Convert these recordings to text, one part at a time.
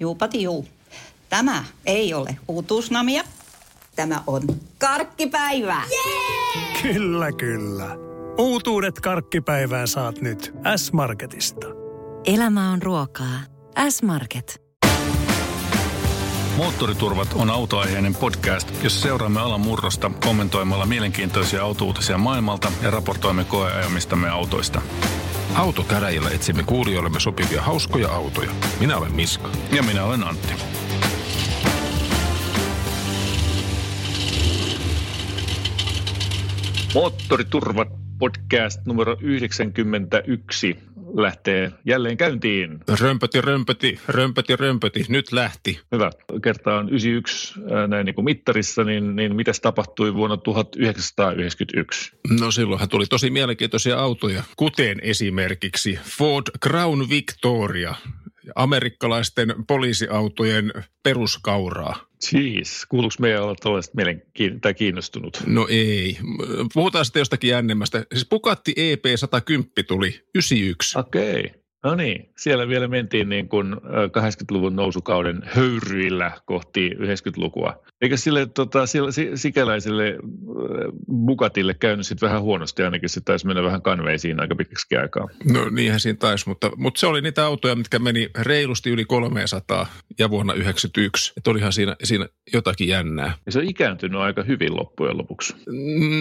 Juupati juu. Tämä ei ole uutuusnamia. Tämä on karkkipäivää. Yeah! Kyllä, kyllä. Uutuudet karkkipäivää saat nyt S-Marketista. Elämä on ruokaa. S-Market. Moottoriturvat on autoaiheinen podcast, jossa seuraamme alan murrosta kommentoimalla mielenkiintoisia autouutisia maailmalta ja raportoimme koeajamistamme autoista. Autokäräjillä etsimme kuulijoillemme sopivia hauskoja autoja. Minä olen Miska. Ja minä olen Antti. Moottoriturvat podcast numero 91 lähtee jälleen käyntiin. Römpöti, römpöti, römpöti, römpöti, nyt lähti. Hyvä. Kerta on 91 näin niin kuin mittarissa, niin, niin mitä tapahtui vuonna 1991? No silloinhan tuli tosi mielenkiintoisia autoja, kuten esimerkiksi Ford Crown Victoria, amerikkalaisten poliisiautojen peruskauraa. Siis, kuuluuko meidän olla tällaista mielenkiin- tai kiinnostunut? No ei. Puhutaan sitten jostakin jännemmästä. Siis Bugatti EP110 tuli 91. Okei. Okay. No niin, siellä vielä mentiin niin kuin 80-luvun nousukauden höyryillä kohti 90-lukua. Eikä sille tota, sille, sikäläiselle Bugatille käynyt sitten vähän huonosti, ainakin se taisi mennä vähän kanveisiin aika pitkäksi aikaa. No niinhän siinä taisi, mutta, mutta se oli niitä autoja, mitkä meni reilusti yli 300 ja vuonna 1991. Että olihan siinä, siinä jotakin jännää. Ja se on ikääntynyt aika hyvin loppujen lopuksi.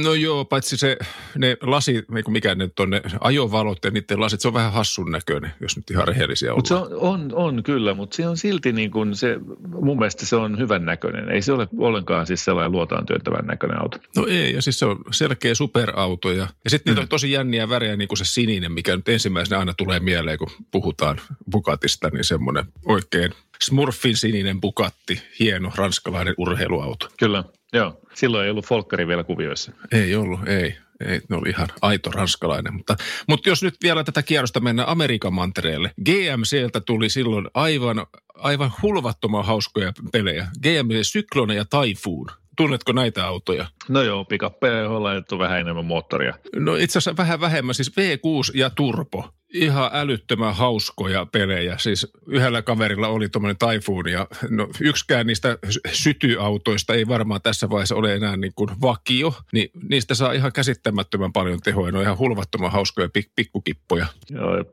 No joo, paitsi se, ne lasit, mikä ne on ne ajovalot ja niiden lasit, se on vähän hassun näköinen jos nyt ihan rehellisiä ollaan. Mut se on, on, on, kyllä, mutta se on silti niin kuin se, mun mielestä se on hyvän näköinen. Ei se ole ollenkaan siis sellainen luotaan työntävän näköinen auto. No ei, ja siis se on selkeä superauto. Ja, ja sitten mm. niitä on tosi jänniä värejä, niin kuin se sininen, mikä nyt ensimmäisenä aina tulee mieleen, kun puhutaan Bugatista, niin semmoinen oikein smurfin sininen Bugatti, hieno ranskalainen urheiluauto. Kyllä, joo. Silloin ei ollut Folkkari vielä kuvioissa. Ei ollut, ei ei, ne oli ihan aito ranskalainen. Mutta, mutta jos nyt vielä tätä kierrosta mennään Amerikan mantereelle. GMCltä tuli silloin aivan, aivan hulvattoman hauskoja pelejä. GMC Cyclone ja Typhoon. Tunnetko näitä autoja? No joo, pikappeja on laitettu vähän enemmän moottoria. No itse asiassa vähän vähemmän, siis V6 ja Turbo ihan älyttömän hauskoja pelejä. Siis yhdellä kaverilla oli tuommoinen Typhoon ja no, yksikään niistä sytyautoista ei varmaan tässä vaiheessa ole enää niin kuin vakio, niin niistä saa ihan käsittämättömän paljon tehoja. Ne on ihan hulvattoman hauskoja pik- pikkukippoja.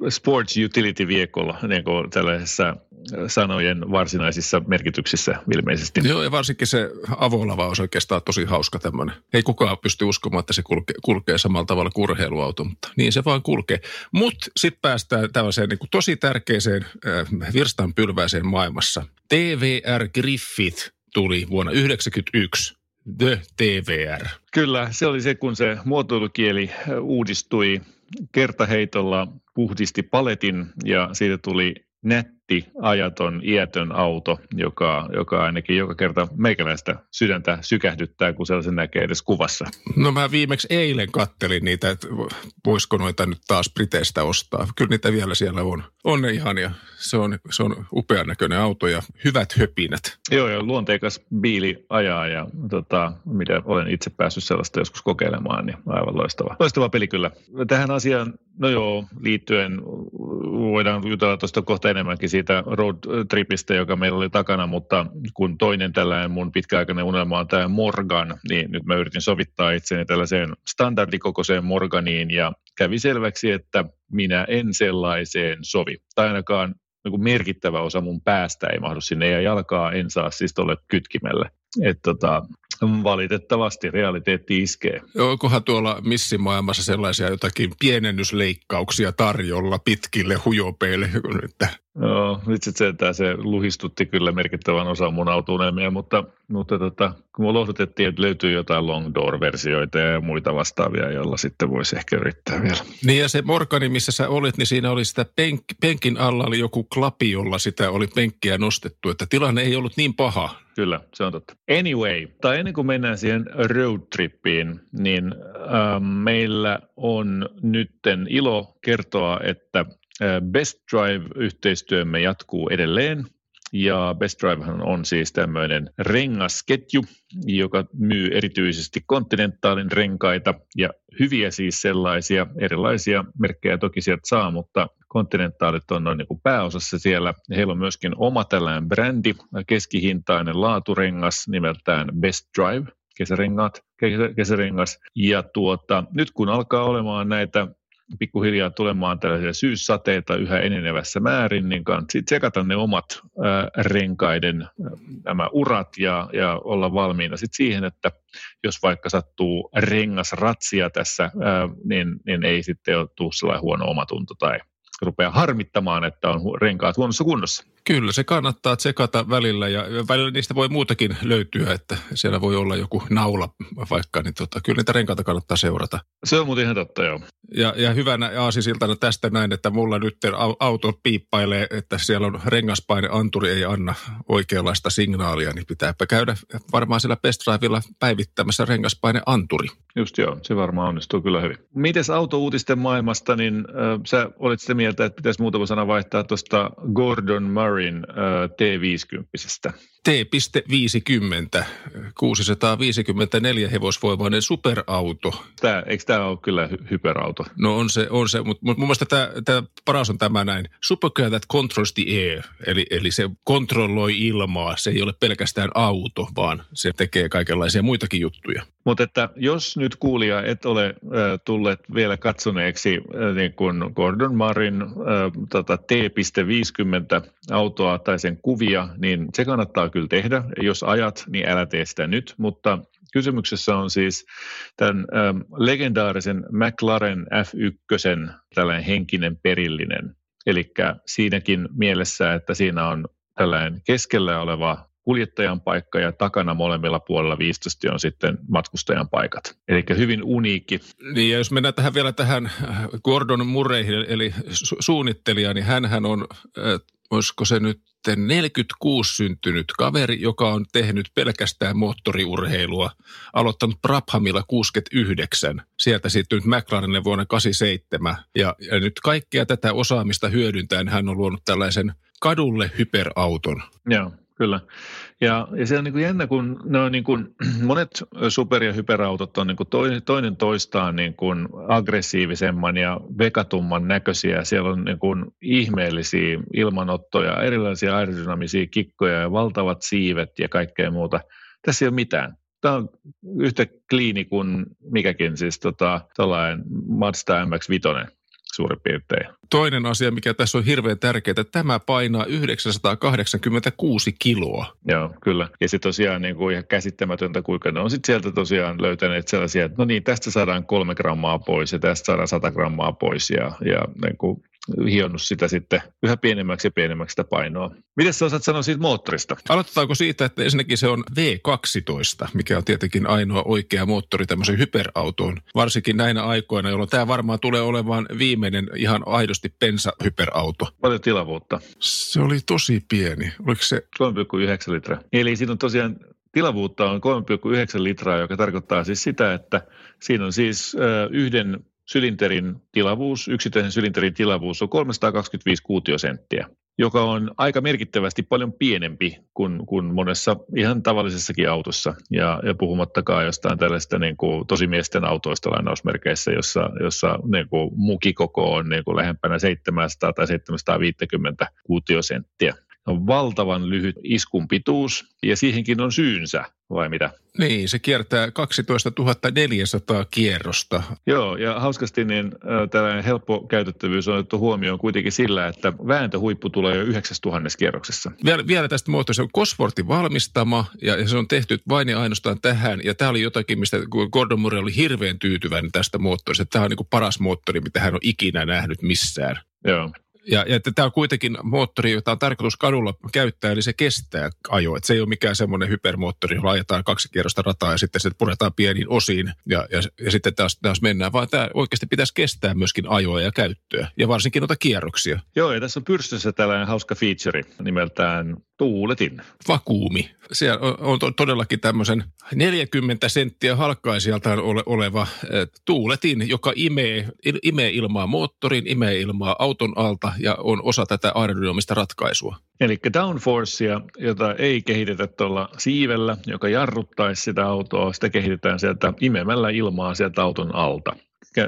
Sports utility vehicle, niin kuin tällaisessa sanojen varsinaisissa merkityksissä ilmeisesti. Joo, ja varsinkin se avolavaus oikeastaan tosi hauska tämmöinen. Ei kukaan pysty uskomaan, että se kulkee, kulkee samalla tavalla kuin urheiluauto, mutta niin se vaan kulkee. Mutta sitten päästään tällaiseen niin kuin tosi tärkeiseen äh, virstanpylväiseen maailmassa. TVR Griffith tuli vuonna 1991. The TVR. Kyllä, se oli se, kun se muotoilukieli uudistui kertaheitolla, puhdisti paletin ja siitä tuli nätti, ajaton, iätön auto, joka, joka ainakin joka kerta meikäläistä sydäntä sykähdyttää, kun sellaisen näkee edes kuvassa. No mä viimeksi eilen kattelin niitä, että voisiko noita nyt taas Briteistä ostaa. Kyllä niitä vielä siellä on. On ne ihania. Se on, se on upean näköinen auto ja hyvät höpinät. Joo, ja luonteikas biili ajaa ja tota, mitä olen itse päässyt sellaista joskus kokeilemaan, niin aivan loistava. Loistava peli kyllä. Tähän asiaan, no joo, liittyen voidaan jutella tuosta kohta enemmänkin siitä road tripistä, joka meillä oli takana, mutta kun toinen tällainen mun pitkäaikainen unelma on tämä Morgan, niin nyt mä yritin sovittaa itseni tällaiseen standardikokoiseen Morganiin ja kävi selväksi, että minä en sellaiseen sovi. Tai ainakaan niin merkittävä osa mun päästä ei mahdu sinne ja jalkaa en saa siis tuolle kytkimelle. Et tota, valitettavasti realiteetti iskee. Onkohan tuolla missimaailmassa sellaisia jotakin pienennysleikkauksia tarjolla pitkille hujopeille, että Joo, nyt se, se luhistutti kyllä merkittävän osan mun autunelmia, mutta, mutta tota, kun me lohdutettiin, että löytyy jotain long door-versioita ja muita vastaavia, joilla sitten voisi ehkä yrittää vielä. Niin ja se Morgani, missä sä olit, niin siinä oli sitä penk, penkin alla oli joku klapi, jolla sitä oli penkkiä nostettu, että tilanne ei ollut niin paha. Kyllä, se on totta. Anyway, tai ennen kuin mennään siihen road trippiin, niin äh, meillä on nytten ilo kertoa, että Best Drive-yhteistyömme jatkuu edelleen. Ja Best Drivehan on siis tämmöinen rengasketju, joka myy erityisesti kontinentaalin renkaita ja hyviä siis sellaisia, erilaisia merkkejä toki sieltä saa, mutta kontinentaalit on noin niin pääosassa siellä. Heillä on myöskin oma tällainen brändi, keskihintainen laaturengas nimeltään Best Drive, kesärengaat, kesärengas. Ja tuota, nyt kun alkaa olemaan näitä pikkuhiljaa tulemaan tällaisia syyssateita yhä enenevässä määrin, niin kannattaa tsekata ne omat ää, renkaiden nämä urat ja, ja olla valmiina sit siihen, että jos vaikka sattuu rengasratsia tässä, ää, niin, niin ei sitten ole tule sellainen huono omatunto tai rupeaa harmittamaan, että on renkaat huonossa kunnossa. Kyllä, se kannattaa tsekata välillä ja välillä niistä voi muutakin löytyä, että siellä voi olla joku naula vaikka, niin tota, kyllä niitä renkaita kannattaa seurata. Se on muuten ihan totta, joo. Ja, ja hyvänä aasisiltana tästä näin, että mulla nyt auto piippailee, että siellä on rengaspaine anturi ei anna oikeanlaista signaalia, niin pitääpä käydä varmaan siellä Best Drivella päivittämässä rengaspaine anturi. Just joo, se varmaan onnistuu kyllä hyvin. Mites autouutisten maailmasta, niin äh, sä olit sitä mieltä, että pitäisi muutama sana vaihtaa tuosta Gordon Murrayn äh, T50. T.50, 654 hevosvoimainen superauto. Tää, eikö tämä ole kyllä hy- hyperauto? No on se, on se mutta mut mun mielestä tämä, tämä paras on tämä näin. Supercar that controls the air, eli, eli se kontrolloi ilmaa. Se ei ole pelkästään auto, vaan se tekee kaikenlaisia muitakin juttuja. Mutta että jos nyt kuulija et ole äh, tulleet vielä katsoneeksi äh, niin kuin Gordon Marin äh, tota T.50 autoa tai sen kuvia, niin se kannattaa kyllä tehdä. Jos ajat, niin älä tee sitä nyt, mutta kysymyksessä on siis tämän ähm, legendaarisen McLaren F1 tällainen henkinen perillinen. Eli siinäkin mielessä, että siinä on tällainen keskellä oleva kuljettajan paikka ja takana molemmilla puolella 15 on sitten matkustajan paikat. Eli hyvin uniikki. Niin ja jos mennään tähän vielä tähän Gordon Murrayhin, eli su- suunnittelija, niin hän on, äh, olisiko se nyt 46 syntynyt kaveri, joka on tehnyt pelkästään moottoriurheilua, aloittanut Brabhamilla 69, sieltä sitten McLarenille vuonna 87 ja, ja nyt kaikkea tätä osaamista hyödyntäen hän on luonut tällaisen kadulle hyperauton. Joo, kyllä. Ja, ja se on niin kuin jännä, kun ne on niin kuin, monet super- ja hyperautot on niin kuin toinen toistaan niin kuin aggressiivisemman ja vekatumman näköisiä. Siellä on niin kuin ihmeellisiä ilmanottoja, erilaisia aerodynamisia kikkoja ja valtavat siivet ja kaikkea muuta. Tässä ei ole mitään. Tämä on yhtä kliini kuin mikäkin, siis tota, Mazda MX-5 suurin piirtein. Toinen asia, mikä tässä on hirveän tärkeää, että tämä painaa 986 kiloa. Joo, kyllä. Ja se tosiaan niin kuin ihan käsittämätöntä, kuinka ne on sitten sieltä tosiaan löytäneet sellaisia, että no niin, tästä saadaan kolme grammaa pois ja tästä saadaan sata grammaa pois ja, ja niin kuin hionnut sitä sitten yhä pienemmäksi ja pienemmäksi sitä painoa. Miten sä osaat sanoa siitä moottorista? Aloitetaanko siitä, että ensinnäkin se on V12, mikä on tietenkin ainoa oikea moottori tämmöisen hyperautoon, varsinkin näinä aikoina, jolloin tämä varmaan tulee olemaan viimeinen ihan aidosti pensa-hyperauto. Paljon tilavuutta? Se oli tosi pieni. Oliko se? 3,9 litraa. Eli siinä on tosiaan tilavuutta on 3,9 litraa, joka tarkoittaa siis sitä, että siinä on siis yhden sylinterin tilavuus, yksittäisen sylinterin tilavuus on 325 kuutiosenttiä, joka on aika merkittävästi paljon pienempi kuin, kuin monessa ihan tavallisessakin autossa. Ja, ja puhumattakaan jostain tällaista niin kuin tosimiesten autoista lainausmerkeissä, jossa, jossa niin kuin mukikoko on niin kuin lähempänä 700 tai 750 kuutiosenttiä on valtavan lyhyt iskun pituus ja siihenkin on syynsä, vai mitä? Niin, se kiertää 12 400 kierrosta. Joo, ja hauskasti niin äh, tällainen helppo käytettävyys on otettu huomioon kuitenkin sillä, että vääntöhuippu tulee jo 9000 kierroksessa. Vielä, vielä tästä moottorista se on Cosworthin valmistama ja, ja se on tehty vain ja ainoastaan tähän. Ja tämä oli jotakin, mistä Gordon Murray oli hirveän tyytyväinen tästä moottorista. Tämä on niin kuin paras moottori, mitä hän on ikinä nähnyt missään. Joo ja, ja tämä on kuitenkin moottori, jota on tarkoitus kadulla käyttää, eli se kestää ajo. Et se ei ole mikään semmoinen hypermoottori, jolla ajetaan kaksi kierrosta rataa ja sitten se puretaan pieniin osiin ja, ja, ja sitten taas, taas mennään. Vaan tämä oikeasti pitäisi kestää myöskin ajoa ja käyttöä ja varsinkin noita kierroksia. Joo, ja tässä on pyrstössä tällainen hauska feature nimeltään tuuletin. Vakuumi. Siellä on, todellakin tämmöisen 40 senttiä halkkaisijaltaan ole, oleva tuuletin, joka imee, imee ilmaa moottorin, imee ilmaa auton alta ja on osa tätä aerodynamista ratkaisua. Eli downforcea, jota ei kehitetä tuolla siivellä, joka jarruttaisi sitä autoa, sitä kehitetään sieltä imemällä ilmaa sieltä auton alta.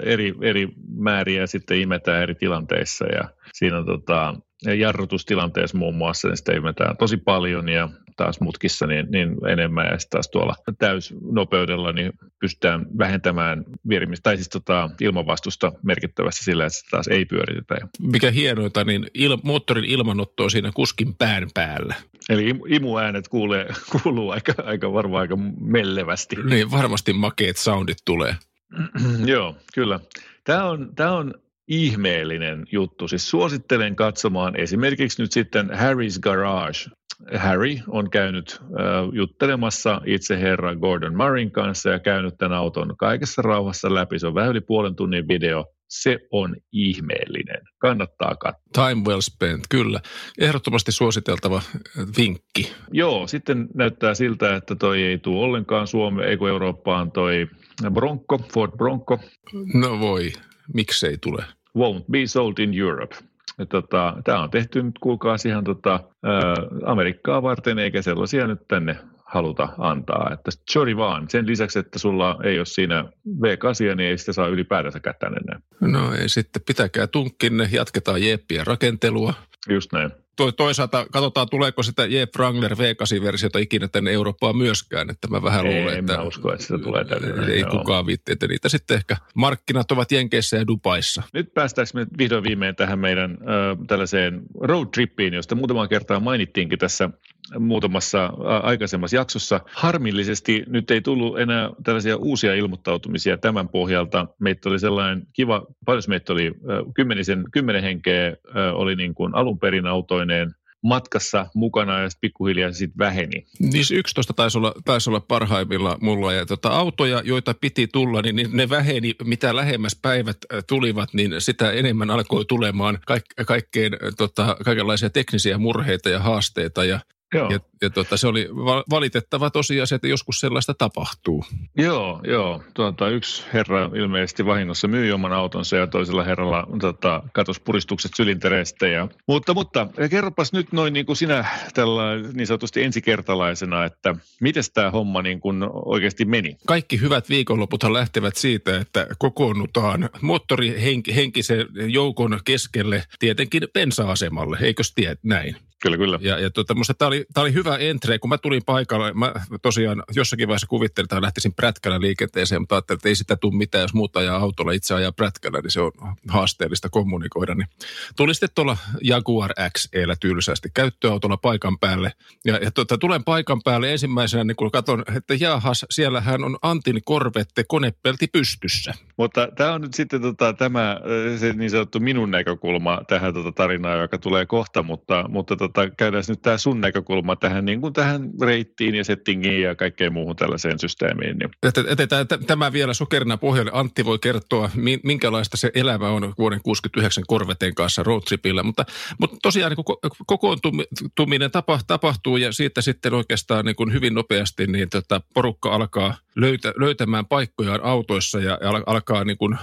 eri, eri määriä sitten imetään eri tilanteissa ja siinä on tota, jarrutustilanteessa muun muassa, niin sitä imetään tosi paljon ja taas mutkissa niin, niin enemmän ja sitten taas tuolla täysnopeudella niin pystytään vähentämään vierimistä, tai siis tota, ilmanvastusta merkittävästi sillä, että sitä taas ei pyöritetä. Mikä hienoita, niin il, moottorin ilmanotto on siinä kuskin pään päällä. Eli imuäänet kuulee, kuuluu aika, aika varmaan aika mellevästi. Niin, varmasti makeet soundit tulee. Joo, kyllä. Tämä on, tämä on ihmeellinen juttu. Siis suosittelen katsomaan esimerkiksi nyt sitten Harry's Garage. Harry on käynyt äh, juttelemassa itse herra Gordon Murrayn kanssa ja käynyt tämän auton kaikessa rauhassa läpi. Se on vähän yli puolen tunnin video. Se on ihmeellinen. Kannattaa katsoa. Time well spent, kyllä. Ehdottomasti suositeltava vinkki. Joo, sitten näyttää siltä, että toi ei tule ollenkaan Suomeen, ei kun Eurooppaan toi Bronco, Ford Bronco. No voi, miksei tule? Won't be sold in Europe. Tota, Tämä on tehty nyt kuulkaa ihan tota, ää, Amerikkaa varten, eikä sellaisia nyt tänne haluta antaa. Että sorry vaan, sen lisäksi, että sulla ei ole siinä V8, niin ei sitä saa ylipäätänsä tänne enää. No ei sitten, pitäkää tunkkinne, jatketaan Jeppien rakentelua. Just näin to, toisaalta katsotaan, tuleeko sitä Jeep Wrangler V8-versiota ikinä tänne Eurooppaan myöskään, että mä vähän ei, luulen, että... Mä usko, että sitä tulee tänne. Ei joo. kukaan viitti, että niitä sitten ehkä markkinat ovat Jenkeissä ja Dubaissa. Nyt päästäänkö me vihdoin viimein tähän meidän äh, tällaiseen road trippiin, josta muutamaan kertaa mainittiinkin tässä muutamassa aikaisemmassa jaksossa. Harmillisesti nyt ei tullut enää tällaisia uusia ilmoittautumisia tämän pohjalta. Meitä oli sellainen kiva, paljon meitä oli, kymmenisen, kymmenen henkeä oli niin kuin alun perin autoineen matkassa mukana ja sitten pikkuhiljaa se sitten väheni. Niissä 11 taisi olla, taisi olla parhaimmilla mulla ja tota, autoja, joita piti tulla, niin ne väheni, mitä lähemmäs päivät tulivat, niin sitä enemmän alkoi tulemaan kaik, kaikkeen, tota, kaikenlaisia teknisiä murheita ja haasteita ja Joo. Ja, ja tota, se oli valitettava tosiasia, että joskus sellaista tapahtuu. Joo, joo. Tuota, yksi herra ilmeisesti vahingossa myi oman autonsa ja toisella herralla tota, katos puristukset sylintereistä. Ja, mutta, mutta kerropas nyt noin niin kuin sinä tällä niin sanotusti ensikertalaisena, että miten tämä homma niin kuin oikeasti meni? Kaikki hyvät viikonloputhan lähtevät siitä, että kokoonnutaan moottorihenkisen joukon keskelle tietenkin bensa-asemalle, eikös tiedä näin? Kyllä, kyllä. Ja, ja tota, musta tämä oli, oli hyvä entre, kun mä tulin paikalle. Mä tosiaan jossakin vaiheessa kuvittelin, että lähtisin prätkällä liikenteeseen, mutta ajattelin, että ei sitä tule mitään, jos muuta ajaa autolla, itse ajaa prätkällä, niin se on haasteellista kommunikoida. Niin tuli sitten tuolla Jaguar XEllä tylsästi käyttöautolla paikan päälle. Ja, ja tota, tulen paikan päälle ensimmäisenä, niin kun katson, että jahas, siellähän on Antin korvette konepelti pystyssä. Mutta tämä on nyt sitten tota, tämä se niin sanottu minun näkökulma tähän tota tarinaan, joka tulee kohta, mutta, mutta tota, tota, käydään nyt tämä sun näkökulma tähän, niin kuin tähän reittiin ja settingiin ja kaikkeen muuhun tällaiseen systeemiin. Niin. Tämä vielä sokerina pohjalle. Antti voi kertoa, minkälaista se elämä on vuoden 69 korveteen kanssa roadtripillä, mutta, mutta tosiaan niin kokoontuminen tapahtuu ja siitä sitten oikeastaan niin kuin hyvin nopeasti niin tota, porukka alkaa löytä, löytämään paikkojaan autoissa ja alkaa niin kuin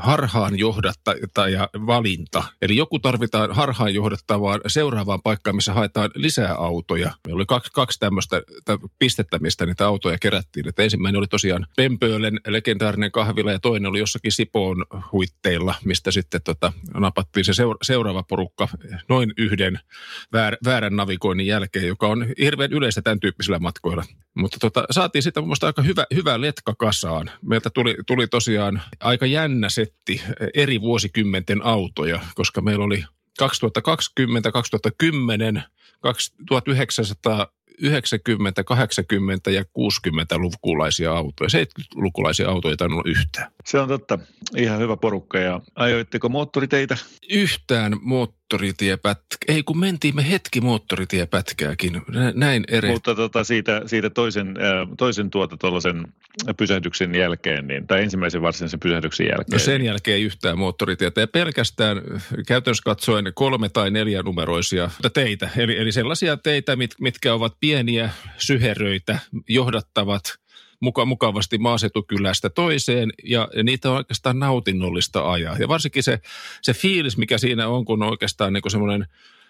harhaan johdattaa ja valinta. Eli joku tarvitaan harhaan johdattavaan seuraavaan paikkaan, missä haetaan lisää autoja. Meillä oli kaksi, kaksi tämmöistä pistettä, mistä niitä autoja kerättiin. Että ensimmäinen oli tosiaan Pempöölen legendaarinen kahvila ja toinen oli jossakin Sipoon huitteilla, mistä sitten tota, napattiin se seura- seuraava porukka noin yhden väär, väärän navigoinnin jälkeen, joka on hirveän yleistä tämän tyyppisillä matkoilla. Mutta tota, saatiin sitten mun aika hyvä, hyvä letka kasaan. Meiltä tuli, tuli tosiaan aika jännä setti eri vuosikymmenten autoja, koska meillä oli 2020, 2010, 1900 90, 80 ja 60-lukulaisia autoja. 70-lukulaisia autoja ei olla yhtään. Se on totta. Ihan hyvä porukka. Ja ajoitteko moottoriteitä? Yhtään moottoritiepätkä. Ei kun mentiin me hetki moottoritiepätkääkin. Näin eri. Mutta tota, siitä, siitä toisen, toisen tuota tuollaisen pysähdyksen jälkeen, niin, tai ensimmäisen varsinaisen pysähdyksen jälkeen. No sen jälkeen ei yhtään moottoritietä. Ja pelkästään käytännössä katsoen kolme tai neljä numeroisia teitä. Eli, eli sellaisia teitä, mit, mitkä ovat pieniä syheröitä, johdattavat muka, mukavasti maaseutukylästä toiseen ja, ja niitä on oikeastaan nautinnollista ajaa. Ja varsinkin se, se fiilis, mikä siinä on, kun on oikeastaan niin semmoinen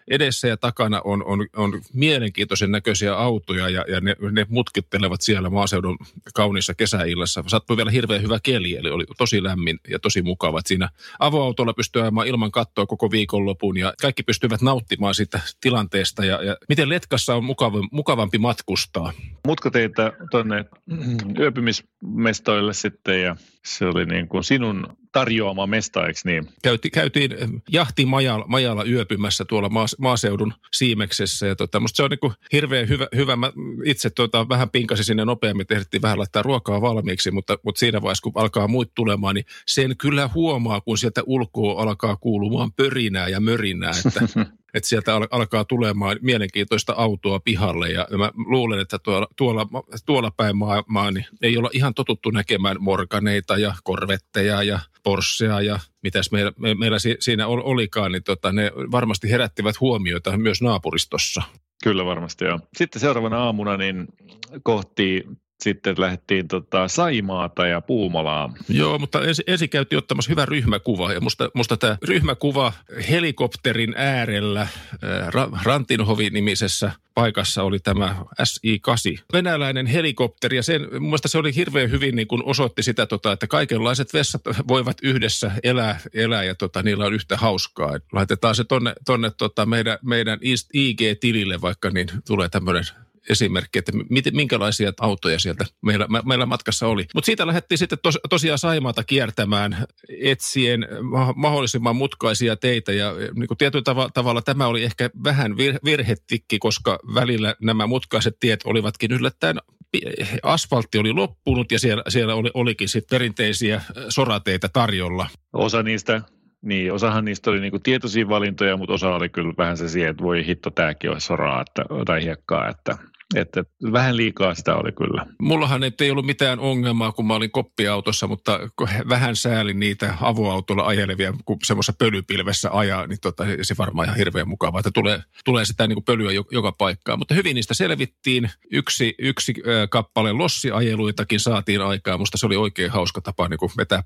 edessä ja takana on, on, on mielenkiintoisen näköisiä autoja ja, ja ne, ne mutkittelevat siellä maaseudun kauniissa kesäillassa. Sattui vielä hirveän hyvä keli, eli oli tosi lämmin ja tosi mukava. Siinä avoautolla pystyy ajamaan ilman kattoa koko viikonlopun ja kaikki pystyvät nauttimaan siitä tilanteesta. Ja, ja miten Letkassa on mukavampi, mukavampi matkustaa? Mutkateitä tuonne yöpymismestoille sitten ja se oli niin kuin sinun tarjoama mesta, eikö niin? Käyti, käytiin jahtimajalla majalla yöpymässä tuolla maas, maaseudun siimeksessä ja tota, musta se on niin kuin hirveän hyvä. hyvä. Mä itse tota, vähän pinkasin sinne nopeammin, tehtiin vähän laittaa ruokaa valmiiksi, mutta, mutta siinä vaiheessa kun alkaa muut tulemaan, niin sen kyllä huomaa, kun sieltä ulkoa alkaa kuulumaan pörinää ja mörinää, että että sieltä al- alkaa tulemaan mielenkiintoista autoa pihalle ja mä luulen, että tuolla, tuolla, tuolla päin maa, maa niin ei olla ihan totuttu näkemään morganeita ja korvetteja ja Porschea ja mitäs meillä, me, meillä siinä olikaan, niin tota, ne varmasti herättivät huomioita myös naapuristossa. Kyllä varmasti joo. Sitten seuraavana aamuna niin kohti sitten lähdettiin tota Saimaata ja Puumalaa. Joo, mutta ensin ensi käytiin ottamassa hyvä ryhmäkuva. Ja musta, musta tämä ryhmäkuva helikopterin äärellä äh, Rantinhovi-nimisessä paikassa oli tämä SI-8. Venäläinen helikopteri ja sen, mun se oli hirveän hyvin niin kuin osoitti sitä, tota, että kaikenlaiset vessat voivat yhdessä elää, elää ja tota, niillä on yhtä hauskaa. Laitetaan se tonne, tonne tota, meidän, meidän IG-tilille, vaikka niin tulee tämmöinen esimerkki, että minkälaisia autoja sieltä meillä, meillä matkassa oli. Mutta siitä lähdettiin sitten tos, tosiaan Saimaata kiertämään etsien mahdollisimman mutkaisia teitä ja niin kuin tietyllä tav- tavalla tämä oli ehkä vähän vir- virhetikki, koska välillä nämä mutkaiset tiet olivatkin yllättäen asfaltti oli loppunut ja siellä, siellä oli, olikin sitten perinteisiä sorateitä tarjolla. Osa niistä niin, osahan niistä oli niinku tietoisia valintoja, mutta osa oli kyllä vähän se siihen, että voi hitto, tämäkin olisi soraa että, tai hiekkaa, että että vähän liikaa sitä oli kyllä. Mullahan ei ollut mitään ongelmaa, kun mä olin koppiautossa, mutta vähän säälin niitä avoautolla ajelevia, kun semmoisessa pölypilvessä ajaa, niin tota, se varmaan ihan hirveän mukavaa, että tulee, tulee sitä niin kuin pölyä joka paikkaan. Mutta hyvin niistä selvittiin. Yksi, yksi äh, kappale lossiajeluitakin saatiin aikaa. Musta se oli oikein hauska tapa niin kuin vetää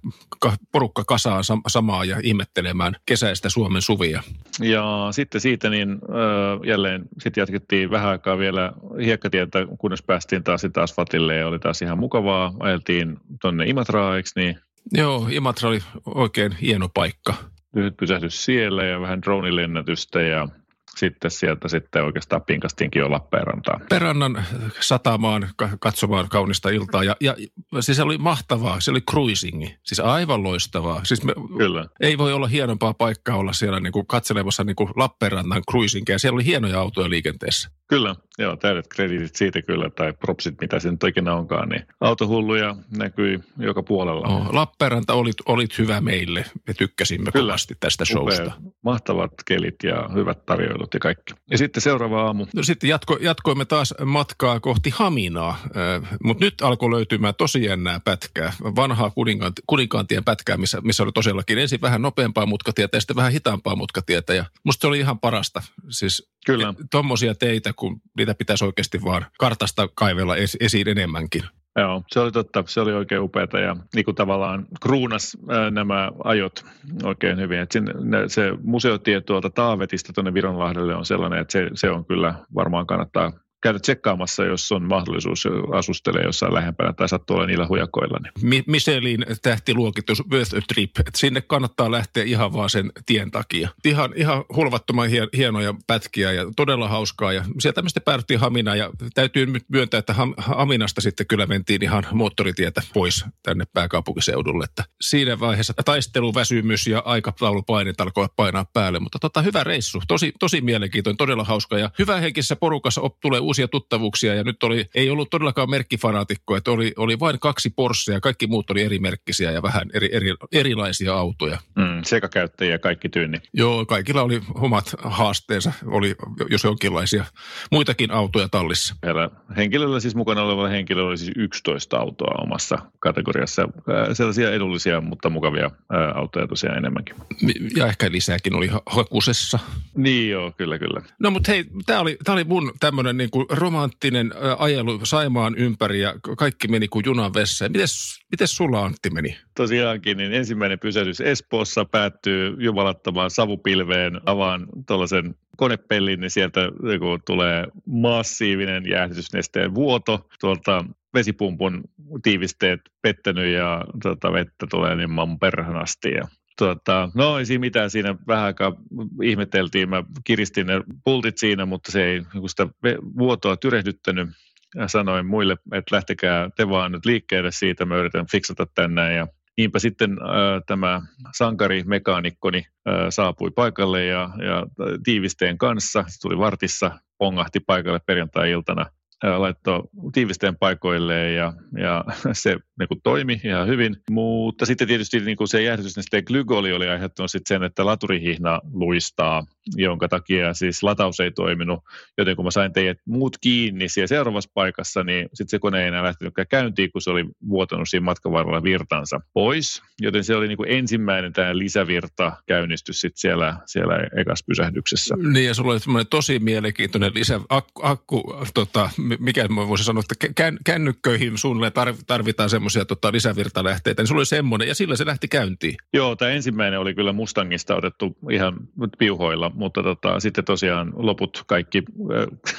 porukka kasaan samaa ja ihmettelemään kesäistä Suomen suvia. Ja sitten siitä niin äh, jälleen sitten jatkettiin vähän aikaa vielä hiekkatietä, kunnes päästiin taas sitten asfaltille ja oli taas ihan mukavaa. Ajeltiin tuonne Imatraa, eikö niin? Joo, Imatra oli oikein hieno paikka. Lyhyt pysähdys siellä ja vähän dronilennätystä ja sitten sieltä sitten oikeastaan pinkastiinkin jo Lappeenrantaan. Perannan satamaan katsomaan kaunista iltaa ja, ja siis se oli mahtavaa, se oli cruisingi, siis aivan loistavaa. Siis me, Kyllä. Ei voi olla hienompaa paikkaa olla siellä niin kuin katselemassa niin kuin Lappeenrannan cruisingia. Siellä oli hienoja autoja liikenteessä. Kyllä, joo, täydet krediitit siitä kyllä, tai propsit, mitä se nyt ikinä onkaan, niin autohulluja näkyi joka puolella. Oh, Lappeenranta olit, olit hyvä meille, me tykkäsimme kyllä. kovasti tästä showsta. Mahtavat kelit ja hyvät tarjoilut ja kaikki. Ja sitten seuraava aamu. No sitten jatko, jatkoimme taas matkaa kohti Haminaa, mutta nyt alkoi löytymään tosi jännää pätkää, vanhaa kuninkaant, kuninkaantien pätkää, missä, missä oli tosiaankin ensin vähän nopeampaa mutkatietä ja sitten vähän hitaampaa mutkatietä ja musta se oli ihan parasta. Siis Kyllä. Tuommoisia teitä, kun niitä pitäisi oikeasti vaan kartasta kaivella esiin enemmänkin. Joo, se oli totta. Se oli oikein upeata ja niin kuin tavallaan kruunas nämä ajot oikein hyvin. Et sinne, ne, se museotie tuolta Taavetista tuonne Vironlahdelle on sellainen, että se, se on kyllä varmaan kannattaa käydä tsekkaamassa, jos on mahdollisuus asustelee jossain lähempänä tai sattuu olla niillä hujakoilla. Niin. Michelin tähtiluokitus Worth a Trip, että sinne kannattaa lähteä ihan vaan sen tien takia. Ihan, ihan hulvattoman hienoja pätkiä ja todella hauskaa ja sieltä me sitten päädyttiin Haminaan ja täytyy nyt myöntää, että Haminasta sitten kyllä mentiin ihan moottoritietä pois tänne pääkaupunkiseudulle, että siinä vaiheessa taisteluväsymys ja aikataulupaineet alkoi painaa päälle, mutta tota, hyvä reissu, tosi, tosi mielenkiintoinen, todella hauska ja hyvä henkisessä porukassa op, tulee uusia tuttavuuksia ja nyt oli, ei ollut todellakaan merkkifanaatikko, että oli, oli vain kaksi Porschea ja kaikki muut oli erimerkkisiä ja vähän eri, eri, erilaisia autoja. Mm, sekakäyttäjiä kaikki tyynni. Joo, kaikilla oli omat haasteensa, oli jos jonkinlaisia muitakin autoja tallissa. Heillä henkilöllä siis mukana olevalla henkilöllä oli siis 11 autoa omassa kategoriassa. Sellaisia edullisia, mutta mukavia autoja tosiaan enemmänkin. Ja ehkä lisääkin oli hakusessa. Niin joo, kyllä kyllä. No mutta hei, tämä oli, tää oli mun tämmöinen niin romanttinen ajelu Saimaan ympäri ja kaikki meni kuin junan vessa. Mites, mites sulla Antti meni? Tosiaankin, niin ensimmäinen pysähdys Espoossa päättyy jumalattomaan savupilveen. Avaan tuollaisen konepellin, niin sieltä niin tulee massiivinen jäähdytysnesteen vuoto tuolta vesipumpun tiivisteet pettänyt ja tota, vettä tulee niin maan perhanasti. Ja, tota, no ei siinä mitään, siinä vähän aikaa ihmeteltiin, mä kiristin ne pultit siinä, mutta se ei niin sitä vuotoa tyrehdyttänyt. Ja sanoin muille, että lähtekää te vaan nyt liikkeelle siitä, mä yritän fiksata tänne ja Niinpä sitten äh, tämä sankarimekaanikkoni äh, saapui paikalle ja, ja tiivisteen kanssa, se tuli vartissa, pongahti paikalle perjantai-iltana laittoi tiivisteen paikoilleen ja, ja se niin kuin toimi ihan hyvin. Mutta sitten tietysti niin kuin se jäähdytysnesteen glykoli oli aiheuttanut sitten sen, että laturihihna luistaa, jonka takia siis lataus ei toiminut. Joten kun mä sain teidät muut kiinni siellä seuraavassa paikassa, niin sitten se kone ei enää lähtenytkään käyntiin, kun se oli vuotanut siinä matkan varrella virtansa pois. Joten se oli niin kuin ensimmäinen tämä lisävirta käynnistys sitten siellä, siellä ekassa pysähdyksessä. Niin ja sulla oli tosi mielenkiintoinen lisä, akku, akku tota, mikä mä voisin sanoa, että kännykköihin suunnilleen tarvitaan semmoisia tota, lisävirtalähteitä, niin sulla oli semmoinen ja sillä se lähti käyntiin. Joo, tämä ensimmäinen oli kyllä Mustangista otettu ihan piuhoilla, mutta tota, sitten tosiaan loput kaikki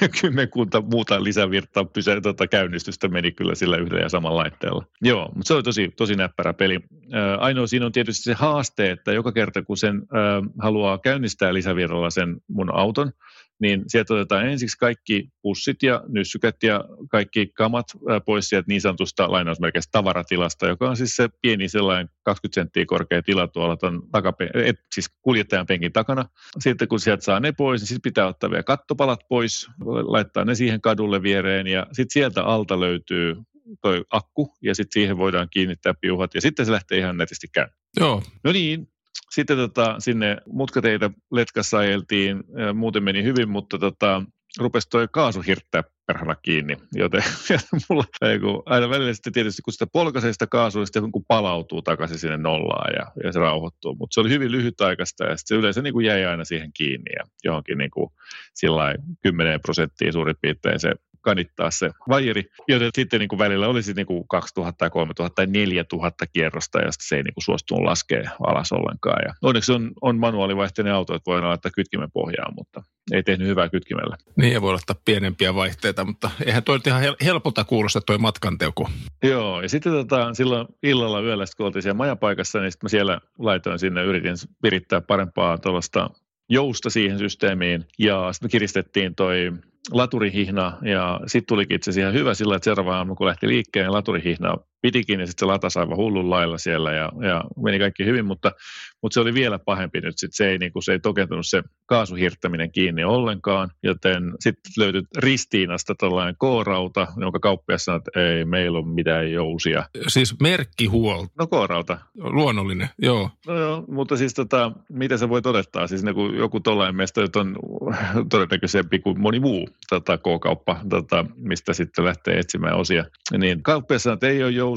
äh, kymmenkunta muuta lisävirtaa pysä, tota, käynnistystä meni kyllä sillä yhdellä ja samalla laitteella. Joo, mutta se oli tosi, tosi näppärä peli. Äh, ainoa siinä on tietysti se haaste, että joka kerta kun sen äh, haluaa käynnistää lisävirralla sen mun auton, niin sieltä otetaan ensiksi kaikki pussit ja nyssykät ja kaikki kamat pois sieltä niin sanotusta lainausmerkeistä tavaratilasta, joka on siis se pieni sellainen 20 senttiä korkea tila tuolla ton takape- et, siis kuljettajan penkin takana. Sitten kun sieltä saa ne pois, niin sitten pitää ottaa vielä kattopalat pois, laittaa ne siihen kadulle viereen ja sitten sieltä alta löytyy toi akku ja sitten siihen voidaan kiinnittää piuhat ja sitten se lähtee ihan netisti käyntiin. Joo. No niin, sitten tota, sinne mutkateitä letkassa ajeltiin, muuten meni hyvin, mutta tota, rupesi toi kaasu hirttää perhana kiinni, joten mulla kun aina välillä sitten tietysti kun sitä polkaisee sitä kaasua, niin sitten kun palautuu takaisin sinne nollaan ja, ja se rauhoittuu, mutta se oli hyvin lyhytaikaista ja sitten se yleensä niin kuin jäi aina siihen kiinni ja johonkin niin kuin sillä 10 prosenttia suurin piirtein se kanittaa se vajeri, joten sitten niin kuin välillä olisi niin kuin 2000 tai 3000 tai 4000 kierrosta ja se ei niin kuin suostunut laskea alas ollenkaan. Ja onneksi on, on manuaalivaihteinen auto, että voidaan laittaa kytkimen pohjaan, mutta ei tehnyt hyvää kytkimellä. Niin, ja voi laittaa pienempiä vaihteita, mutta eihän toi ihan helpolta kuulosta toi matkanteuku. Joo, ja sitten tota, silloin illalla yöllä, kun oltiin siellä majapaikassa, niin sitten mä siellä laitoin sinne, yritin virittää parempaa tuollaista jousta siihen systeemiin, ja sitten kiristettiin toi laturihihna ja sitten tulikin itse asiassa ihan hyvä sillä, että seuraava aamu kun lähti liikkeen, laturihihna pitikin ja sitten se latasi aivan hullun lailla siellä ja, ja meni kaikki hyvin, mutta, mutta se oli vielä pahempi nyt. Sitten se ei, niin kuin, se ei tokentunut se kaasuhirttäminen kiinni ollenkaan, joten sitten löytyi Ristiinasta tällainen K-rauta, jonka kauppias sanoi, että ei meillä ole mitään jousia. Siis merkkihuolto. No K-rauta. Luonnollinen, joo. No joo, mutta siis tota, mitä se voi todettaa? Siis niin joku tollainen meistä on todennäköisempi kuin moni muu tota, K-kauppa, tota, mistä sitten lähtee etsimään osia. Niin kauppias sanoi, että ei ole jousia,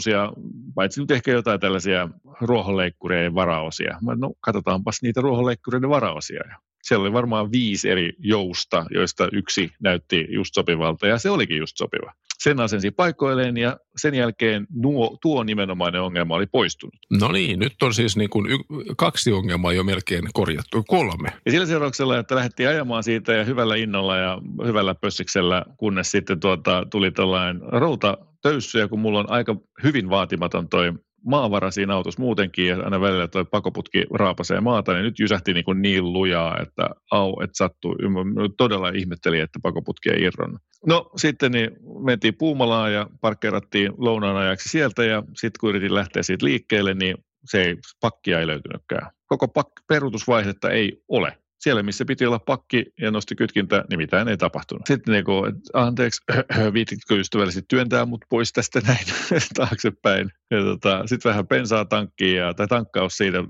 paitsi nyt ehkä jotain tällaisia ruohonleikkureiden varaosia. Mä, no katsotaanpas niitä ruohonleikkureiden varaosia. Ja siellä oli varmaan viisi eri jousta, joista yksi näytti just sopivalta ja se olikin just sopiva. Sen asensi paikoilleen ja sen jälkeen nuo, tuo nimenomainen ongelma oli poistunut. No niin, nyt on siis niin kuin y- kaksi ongelmaa jo melkein korjattu, kolme. Ja sillä seurauksella, että lähdettiin ajamaan siitä ja hyvällä innolla ja hyvällä pössiksellä, kunnes sitten tuota, tuli tällainen routa töyssy, ja kun mulla on aika hyvin vaatimaton toi maavara siinä autossa muutenkin ja aina välillä tuo pakoputki raapasee maata, niin nyt jysähti niin, kuin niin lujaa, että au, että sattuu. Todella ihmetteli, että pakoputki ei irronnut. No sitten niin mentiin Puumalaan ja parkkeerattiin lounaan ajaksi sieltä ja sitten kun yritin lähteä siitä liikkeelle, niin se ei, pakkia ei löytynytkään. Koko pak, peruutusvaihetta ei ole siellä, missä piti olla pakki ja nosti kytkintä, niin mitään ei tapahtunut. Sitten niin kuin, anteeksi, viititkö ystävällisesti työntää mut pois tästä näin taaksepäin. Tota, sitten vähän bensaa tankkiin ja, tai tankkaus siitä äh,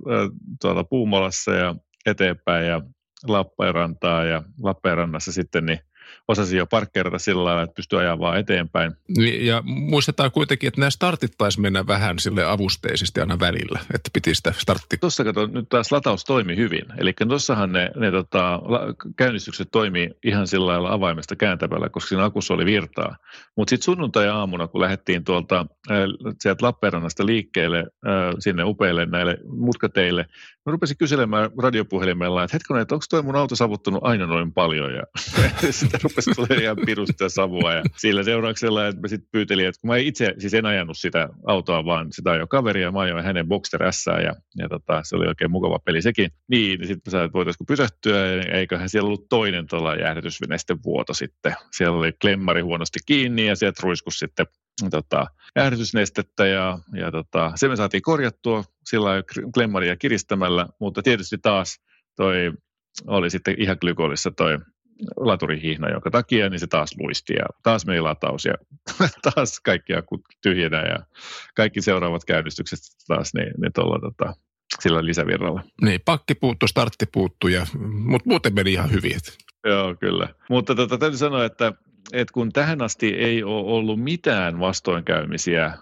tuolla ja eteenpäin ja Lappeenrantaa ja Lappeenrannassa sitten niin osasi jo parkkeerata sillä lailla, että pystyy ajamaan vaan eteenpäin. Niin, ja muistetaan kuitenkin, että nämä startit taisi mennä vähän sille avusteisesti aina välillä, että piti sitä startti. Tuossa kato, nyt taas lataus toimi hyvin. Eli tuossahan ne, ne tota, käynnistykset toimii ihan sillä lailla avaimesta kääntävällä, koska siinä akussa oli virtaa. Mutta sitten sunnuntai-aamuna, kun lähdettiin tuolta äh, sieltä Lappeenrannasta liikkeelle äh, sinne upeille näille mutkateille, Mä rupesin kyselemään radiopuhelimella, että hetkinen, että onko toi mun auto savuttunut aina noin paljon. Ja sitten rupesi tulemaan ihan pirusta savua. Ja sillä seurauksella, että mä sitten pyytelin, että kun mä itse siis en ajanut sitä autoa, vaan sitä jo kaveri ja mä ajoin hänen Boxster S ja, ja tota, se oli oikein mukava peli sekin. Niin, niin sitten mä sanoin, että voitaisiinko pysähtyä, eiköhän siellä ollut toinen tuolla jäähdytysvenesten vuoto sitten. Siellä oli klemmari huonosti kiinni ja sieltä ruiskus sitten tota, jäähdytysnestettä ja, ja tota, se me saatiin korjattua sillä klemmaria kiristämällä, mutta tietysti taas toi oli sitten ihan glykolissa toi laturihihna, jonka takia niin se taas luisti ja taas meni lataus ja taas kaikki akut tyhjänä ja kaikki seuraavat käynnistykset taas niin, niin tuolla tota, sillä lisävirralla. Niin, pakki puuttu, startti puuttu, ja, mutta muuten meni ihan hyvin. Joo, kyllä. Mutta tota, täytyy sanoa, että, että kun tähän asti ei ole ollut mitään vastoinkäymisiä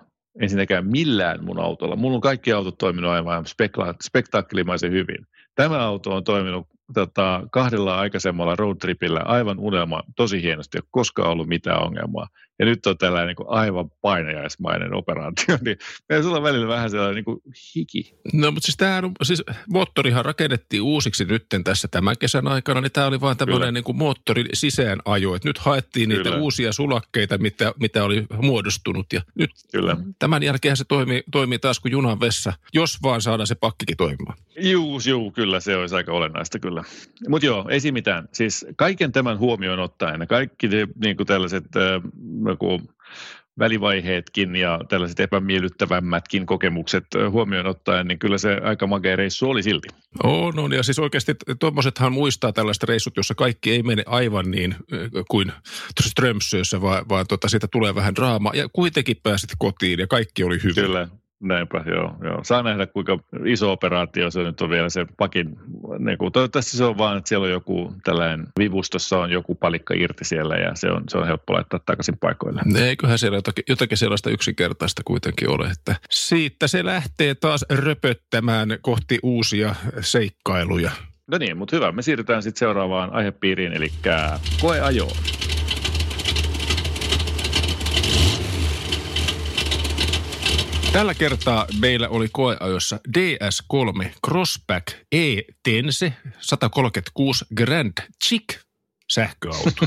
ensinnäkään millään mun autolla. Mulla on kaikki autot toiminut aivan spektaakkelimaisen hyvin. Tämä auto on toiminut tota, kahdella aikaisemmalla roadtripillä aivan unelma, tosi hienosti, ei koskaan ollut mitään ongelmaa ja nyt on tällainen niin aivan painajaismainen operaatio, niin meillä sulla on välillä vähän sellainen niin kuin hiki. No mutta siis tämähän, siis moottorihan rakennettiin uusiksi nytten tässä tämän kesän aikana, niin tämä oli vaan tämmöinen niin kuin moottorin sisäänajo, että nyt haettiin Kyllä. niitä uusia sulakkeita, mitä, mitä oli muodostunut ja nyt Kyllä. tämän jälkeen se toimii, toimii taas kuin junan vessa, jos vaan saadaan se pakkikin toimimaan. Juu, juu, kyllä se olisi aika olennaista kyllä. Mutta joo, ei siinä mitään. Siis kaiken tämän huomioon ottaen, kaikki niin kuin tällaiset äh, joku välivaiheetkin ja tällaiset epämiellyttävämmätkin kokemukset huomioon ottaen, niin kyllä se aika makea reissu oli silti. On, no, ja siis oikeasti tuommoisethan muistaa tällaiset reissut, jossa kaikki ei mene aivan niin kuin tuossa Strömsössä, vaan, vaan tota, siitä tulee vähän draamaa ja kuitenkin pääsit kotiin ja kaikki oli hyvin. Kyllä, Näinpä, joo, joo. Saa nähdä, kuinka iso operaatio se nyt on vielä se pakin. Niin kuin, toivottavasti se on vaan, että siellä on joku tällainen vivustossa on joku palikka irti siellä ja se on, se on helppo laittaa takaisin paikoille. Eiköhän siellä jotakin, jotakin sellaista yksinkertaista kuitenkin ole, että siitä se lähtee taas röpöttämään kohti uusia seikkailuja. No niin, mutta hyvä. Me siirrytään sitten seuraavaan aihepiiriin, eli koeajoon. Tällä kertaa meillä oli koeajossa DS3 Crossback E Tense 136 Grand Chic sähköauto.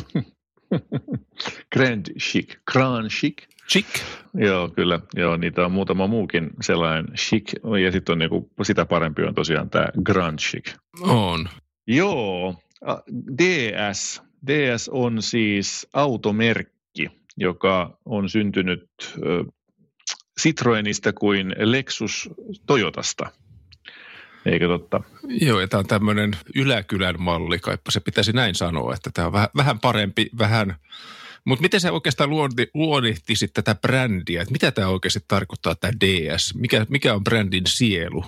Grand Chic, Grand Chic. Chic. Joo, kyllä. Joo, niitä on muutama muukin sellainen chic. Ja sitten on niinku, sitä parempi on tosiaan tämä Grand Chic. On. Joo, DS. DS on siis automerkki, joka on syntynyt Citroenista kuin Lexus Toyotasta. Eikö totta? Joo, ja tämä on tämmöinen yläkylän malli, kaipa se pitäisi näin sanoa, että tämä on vähän, vähän parempi, vähän... Mutta miten sä oikeastaan luonnehtisit tätä brändiä? Että mitä tämä oikeasti tarkoittaa, tämä DS? Mikä, mikä on brändin sielu?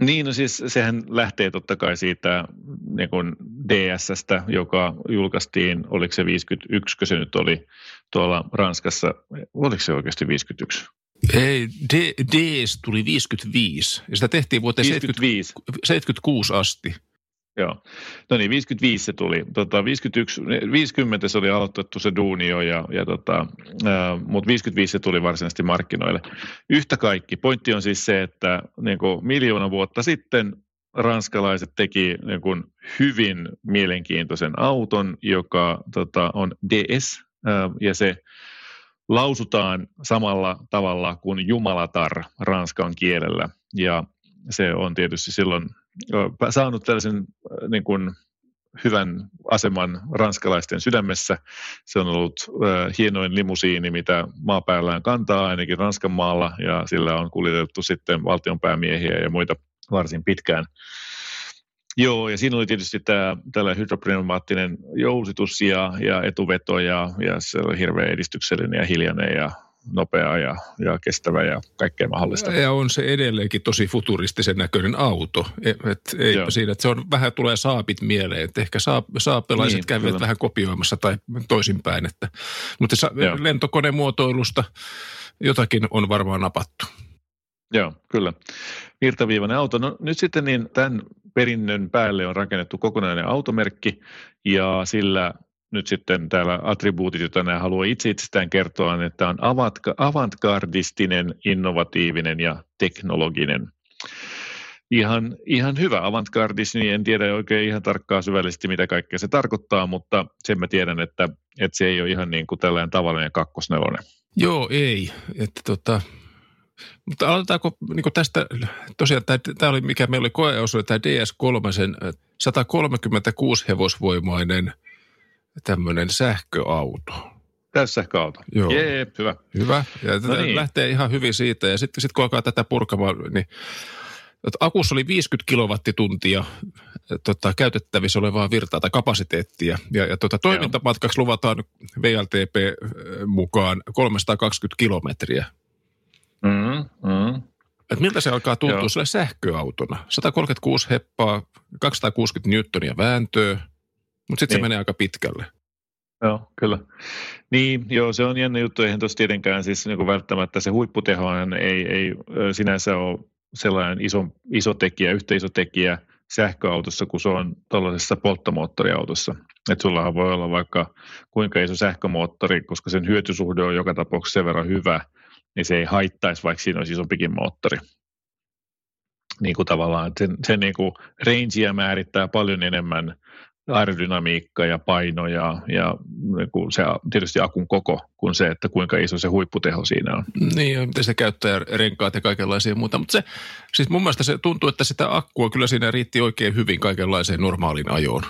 Niin, no siis sehän lähtee totta kai siitä niin kuin DSstä, joka julkaistiin, oliko se 51, kun se nyt oli tuolla Ranskassa, oliko se oikeasti 51? Ei, D, DS tuli 55 ja sitä tehtiin vuoteen 55. 76 asti. Joo. No niin, 55 se tuli. Tota, 51, 50 se oli aloitettu se duuni jo, ja, ja tota, mutta 55 se tuli varsinaisesti markkinoille. Yhtä kaikki. Pointti on siis se, että niin kuin miljoona vuotta sitten ranskalaiset teki niin kuin hyvin mielenkiintoisen auton, joka tota, on DS, ja se lausutaan samalla tavalla kuin jumalatar ranskan kielellä. Ja se on tietysti silloin saanut tällaisen niin kuin, hyvän aseman ranskalaisten sydämessä. Se on ollut äh, hienoin limusiini, mitä maapäällään kantaa ainakin Ranskan maalla, ja sillä on kuljetettu sitten valtionpäämiehiä ja muita varsin pitkään. Joo, ja siinä oli tietysti tämä tällä hydropneumaattinen jousitus ja, ja etuveto ja, ja se oli hirveän edistyksellinen ja hiljainen ja nopea ja, ja kestävä ja kaikkea mahdollista. Ja on se edelleenkin tosi futuristisen näköinen auto. Et, et, ei siinä, että se on vähän tulee saapit mieleen, että ehkä saap, saapelaiset niin, kävivät kyllä. vähän kopioimassa tai toisinpäin. Että, mutta sa, lentokonemuotoilusta jotakin on varmaan napattu. Joo, kyllä. Virtaviivainen auto. No nyt sitten niin tämän perinnön päälle on rakennettu kokonainen automerkki ja sillä nyt sitten täällä attribuutit, joita nämä haluaa itse itsestään kertoa, että on avantgardistinen, innovatiivinen ja teknologinen. ihan, ihan hyvä avantgardis, niin en tiedä oikein ihan tarkkaa syvällisesti, mitä kaikkea se tarkoittaa, mutta sen mä tiedän, että, että se ei ole ihan niin kuin tällainen tavallinen kakkosnelonen. Joo, ei. Että tota, mutta aloitetaanko niin tästä, tosiaan tämä oli mikä meillä oli koeosuus, tämä DS3, sen 136 hevosvoimainen tämmöinen sähköauto. Tässä sähköauto. Joo. Jee, hyvä. Hyvä. Ja no niin. lähtee ihan hyvin siitä. Ja sitten sit kun alkaa tätä purkamaan, niin akussa oli 50 kilowattituntia tota, käytettävissä olevaa virtaa tai kapasiteettia. Ja, ja tota, toimintamatkaksi luvataan VLTP mukaan 320 kilometriä. Mm, mm. Et miltä se alkaa tuntua sille sähköautona? 136 heppaa, 260 newtonia vääntöä, mutta sitten niin. se menee aika pitkälle. Joo, kyllä. Niin, joo, se on jännä juttu. Eihän tuossa tietenkään siis niin kuin välttämättä se huipputehohan ei, ei sinänsä ole sellainen iso, iso tekijä, yhtä iso tekijä sähköautossa, kun se on tuollaisessa polttomoottoriautossa. Että sullahan voi olla vaikka kuinka iso sähkömoottori, koska sen hyötysuhde on joka tapauksessa sen verran hyvä, niin se ei haittaisi, vaikka siinä olisi isompikin moottori. Niin kuin tavallaan sen, sen niin kuin rangea määrittää paljon enemmän aerodynamiikka ja paino ja, ja niin kuin se tietysti akun koko kuin se, että kuinka iso se huipputeho siinä on. Niin, ja miten se käyttää renkaat ja kaikenlaisia muuta. Mutta se, siis mun mielestä se tuntuu, että sitä akkua kyllä siinä riitti oikein hyvin kaikenlaiseen normaalin ajoon.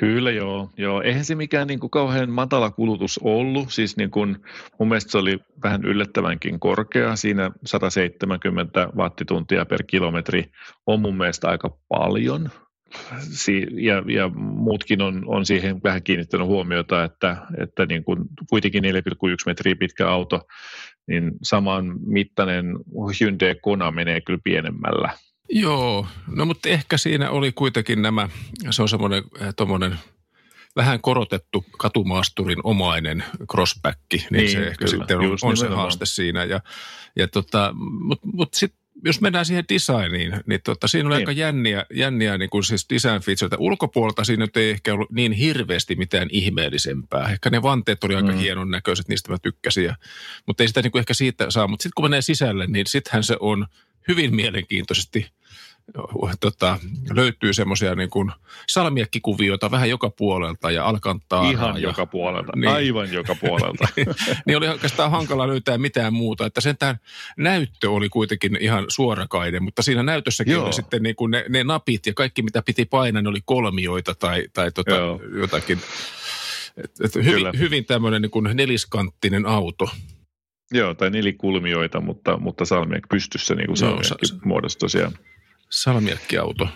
Kyllä joo, joo. Eihän se mikään niin kuin kauhean matala kulutus ollut. Siis niin kuin, mun mielestä se oli vähän yllättävänkin korkea. Siinä 170 wattituntia per kilometri on mun mielestä aika paljon si- ja, ja muutkin on, on siihen vähän kiinnittänyt huomiota, että, että niin kuin kuitenkin 4,1 metriä pitkä auto, niin saman mittainen Hyundai Kona menee kyllä pienemmällä. Joo, no mutta ehkä siinä oli kuitenkin nämä, se on semmoinen tommonen vähän korotettu katumaasturin omainen crossback, niin, niin se ehkä kyllä, sitten on, on se haaste siinä. Ja, ja tota, mutta mut sitten jos mennään siihen designiin, niin tota, siinä oli niin. aika jänniä, jänniä niin kuin siis design featureita. Ulkopuolelta siinä nyt ei ehkä ollut niin hirveästi mitään ihmeellisempää. Ehkä ne vanteet oli aika mm. hienon näköiset, niistä mä tykkäsin. Ja, mutta ei sitä niin kuin ehkä siitä saa. Mutta sitten kun menee sisälle, niin sittenhän se on hyvin mielenkiintoisesti – tota, löytyy semmoisia niin kuin salmiekkikuvioita vähän joka puolelta ja alkantaa. Ihan ja, joka puolelta, niin, aivan joka puolelta. niin oli oikeastaan hankala löytää mitään muuta, että sentään näyttö oli kuitenkin ihan suorakainen, mutta siinä näytössäkin Joo. oli sitten niin kuin ne, ne napit ja kaikki mitä piti painaa, ne oli kolmioita tai, tai tota, jotakin. Et, et hyvin, hyvin tämmöinen niin kuin neliskanttinen auto. Joo, tai nelikulmioita, mutta, mutta salmiak pystyssä niin kuin salmiakki muodossa tosiaan. Salmiakkiauto.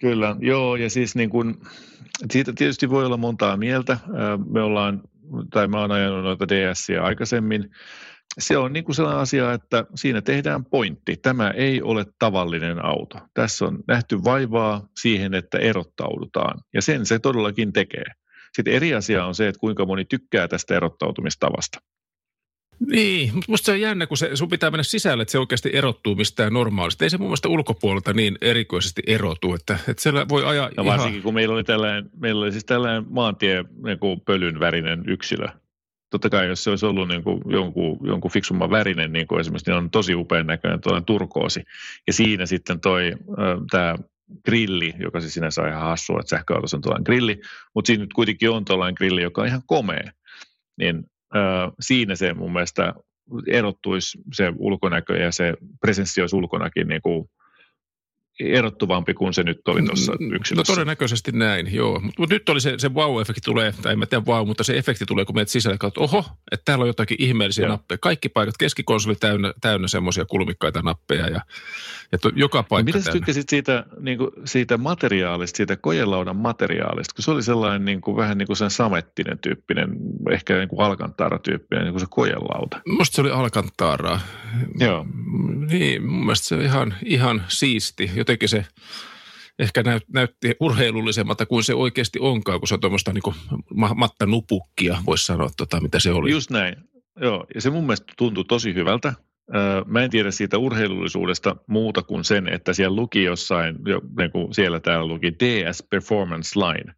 Kyllä, joo, ja siis niin kuin, siitä tietysti voi olla montaa mieltä. Me ollaan, tai mä oon ajanut noita DSiä aikaisemmin. Se on niin sellainen asia, että siinä tehdään pointti. Tämä ei ole tavallinen auto. Tässä on nähty vaivaa siihen, että erottaudutaan, ja sen se todellakin tekee. Sitten eri asia on se, että kuinka moni tykkää tästä erottautumistavasta. Niin, mutta musta se on jännä, kun se, sun pitää mennä sisälle, että se oikeasti erottuu mistään normaalista. Ei se mun mielestä ulkopuolelta niin erikoisesti erotu, että, että siellä voi ajaa varsinkin, ihan... kun meillä oli tällainen, meillä oli siis tällainen maantie niin kuin pölyn värinen yksilö. Totta kai, jos se olisi ollut niin kuin jonkun, jonkun fiksumman värinen, niin kuin esimerkiksi, niin on tosi upean näköinen tuollainen turkoosi. Ja siinä sitten toi, tämä grilli, joka siis sinänsä on ihan hassua, että sähköautossa on tuollainen grilli, mutta siinä nyt kuitenkin on tuollainen grilli, joka on ihan komea. Niin siinä se mun mielestä erottuisi se ulkonäkö ja se presenssi olisi ulkonakin niin kuin erottuvampi kuin se nyt oli tuossa mm, yksilössä. No todennäköisesti näin, joo. Mutta mut nyt oli se, se wow-efekti tulee, tai en mä tiedä wow, mutta se efekti tulee, kun menet sisälle, että oho, että täällä on jotakin ihmeellisiä joo. nappeja. Kaikki paikat, keskikonsoli täynnä, täynnä semmoisia kulmikkaita nappeja ja, ja to, joka paikka no, Mitä sä tykkäsit siitä, niin kuin, siitä materiaalista, siitä kojelaudan materiaalista, kun se oli sellainen niin kuin, vähän niin kuin sen samettinen tyyppinen, ehkä niin kuin alkantara-tyyppinen, niin kuin se kojelauta. Musta se oli alkantaraa. Joo. Niin, mun mielestä se on ihan, ihan siisti, jotenkin se ehkä näyt, näytti urheilullisemmalta kuin se oikeasti onkaan, kun se on tuommoista niin matta nupukkia, voisi sanoa, tota, mitä se oli. Just näin. Joo, ja se mun mielestä tuntui tosi hyvältä. Mä en tiedä siitä urheilullisuudesta muuta kuin sen, että siellä luki jossain, niin kuin siellä täällä luki DS Performance Line.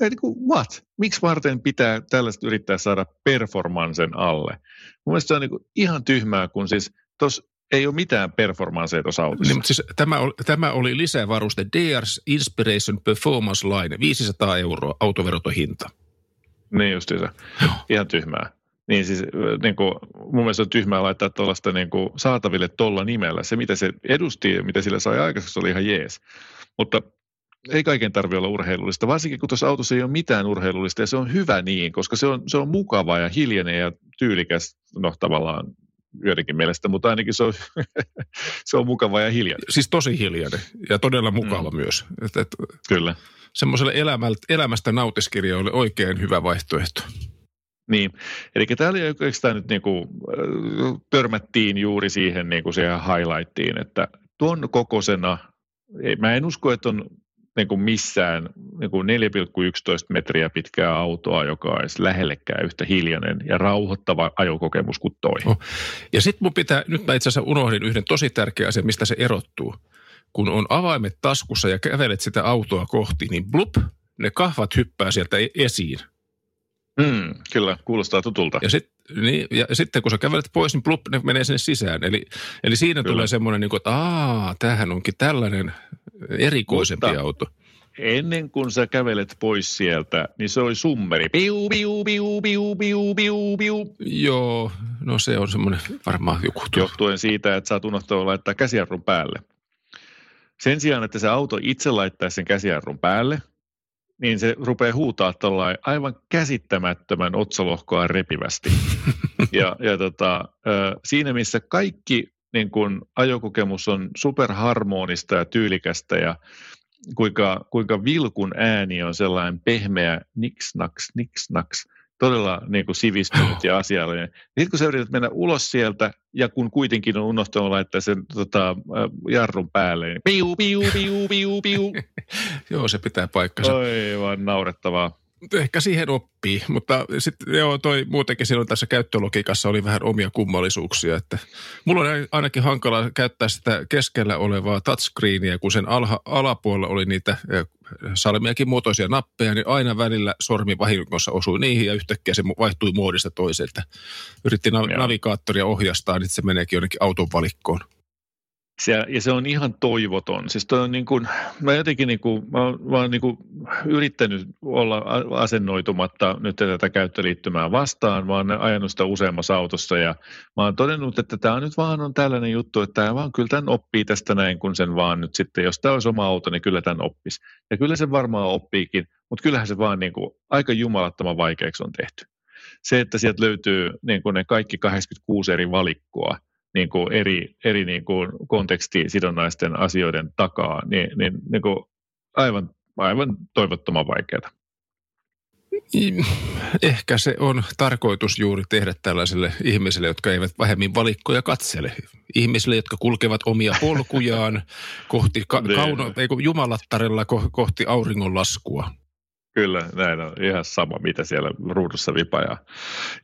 Ja niin kuin, what? Miksi varten pitää tällaista yrittää saada performansen alle? Mun mielestä se on niin kuin ihan tyhmää, kun siis tuossa ei ole mitään performansseja tuossa autossa. Niin, siis tämä, oli, tämä oli lisävaruste DRS Inspiration Performance Line, 500 euroa autoveroton hinta. Niin justiinsa. Ihan tyhmää. Niin siis niin kuin, mun mielestä on tyhmää laittaa tuollaista niin kuin, saataville tuolla nimellä. Se, mitä se edusti ja mitä sillä sai aikaiseksi, oli ihan jees. Mutta ei kaiken tarvitse olla urheilullista, varsinkin kun tuossa autossa ei ole mitään urheilullista ja se on hyvä niin, koska se on, se on mukava ja hiljainen ja tyylikäs, no tavallaan joidenkin mielestä, mutta ainakin se on, se on mukava ja hiljainen. Siis tosi hiljainen ja todella mukava mm. myös. Et, et, Kyllä. Semmoiselle elämästä nautiskirja oli oikein hyvä vaihtoehto. Niin, eli täällä oikeastaan nyt niin kuin, törmättiin juuri siihen, niin kuin siihen highlightiin, että tuon kokoisena, mä en usko, että on niin kuin missään niin kuin 4,11 metriä pitkää autoa, joka olisi lähellekään yhtä hiljainen ja rauhoittava ajokokemus kuin toi. Oh. Ja sitten mun pitää, nyt mä itse asiassa unohdin yhden tosi tärkeän asian, mistä se erottuu. Kun on avaimet taskussa ja kävelet sitä autoa kohti, niin blup, ne kahvat hyppää sieltä e- esiin. Mm, kyllä, kuulostaa tutulta. Ja, sit, niin, ja sitten kun sä kävelet pois, niin plup, ne menee sinne sisään. Eli, eli siinä kyllä. tulee semmoinen, niin kuin, että aah, tämähän onkin tällainen erikoisempi Mutta auto. Ennen kuin sä kävelet pois sieltä, niin se oli summeri. Piu, piu, piu, piu, piu, piu, piu. Joo, no se on semmoinen varmaan joku. Johtuen siitä, että sä oot unohtanut laittaa käsijarrun päälle. Sen sijaan, että se auto itse laittaisi sen käsijarrun päälle, niin se rupeaa huutaa tuollain aivan käsittämättömän otsalohkoa repivästi. ja ja tota, siinä missä kaikki niin kun ajokokemus on superharmonista ja tyylikästä ja kuinka, kuinka vilkun ääni on sellainen pehmeä niksnaks, niksnaks, todella niin kuin sivistynyt ja asiallinen. Sitten kun sä yrität mennä ulos sieltä, ja kun kuitenkin on unohtanut laittaa sen tota, jarrun päälle, niin piu, piu, piu, piu, piu. Joo, se pitää paikkansa. Aivan naurettavaa ehkä siihen oppii, mutta sitten joo, toi muutenkin silloin tässä käyttölogiikassa oli vähän omia kummallisuuksia, että mulla on ainakin hankala käyttää sitä keskellä olevaa touchscreenia, kun sen alha, alapuolella oli niitä salmiakin muotoisia nappeja, niin aina välillä sormi vahingossa osui niihin ja yhtäkkiä se vaihtui muodista toiselta. Yritti nav- navigaattoria ohjastaa, niin se meneekin jonnekin auton valikkoon. Se, ja se on ihan toivoton. Siis toi on niin kuin, mä jotenkin niin kuin, mä, mä oon niin kuin yrittänyt olla asennoitumatta nyt tätä käyttöliittymää vastaan. Mä oon ajanut sitä useammassa autossa ja mä oon todennut, että tämä nyt vaan on tällainen juttu, että tämä vaan kyllä tämän oppii tästä näin, kun sen vaan nyt sitten, jos tämä olisi oma auto, niin kyllä tämän oppisi. Ja kyllä se varmaan oppiikin, mutta kyllähän se vaan niin kuin aika jumalattoman vaikeaksi on tehty. Se, että sieltä löytyy niin kuin ne kaikki 86 eri valikkoa – niin kuin eri, eri niin kuin kontekstisidonnaisten asioiden takaa, niin, niin, niin kuin aivan, aivan toivottoman vaikeaa. Ehkä se on tarkoitus juuri tehdä tällaisille ihmisille, jotka eivät vähemmin valikkoja katsele. Ihmisille, jotka kulkevat omia polkujaan kohti ka- niin. kauno, ei jumalattarella kohti auringonlaskua. Kyllä, näin on ihan sama, mitä siellä ruudussa vipajaa.